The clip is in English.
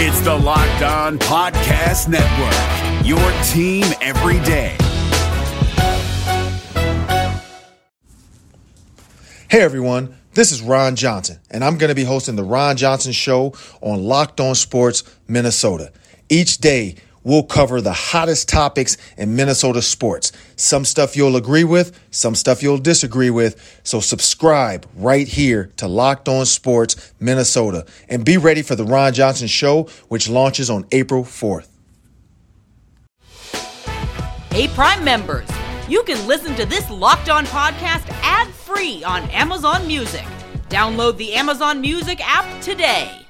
It's the Locked On Podcast Network, your team every day. Hey everyone, this is Ron Johnson, and I'm going to be hosting the Ron Johnson Show on Locked On Sports Minnesota. Each day, we'll cover the hottest topics in Minnesota sports. Some stuff you'll agree with, some stuff you'll disagree with. So subscribe right here to Locked On Sports Minnesota and be ready for the Ron Johnson Show, which launches on April 4th. Hey, Prime members, you can listen to this Locked On podcast ad free on Amazon Music. Download the Amazon Music app today.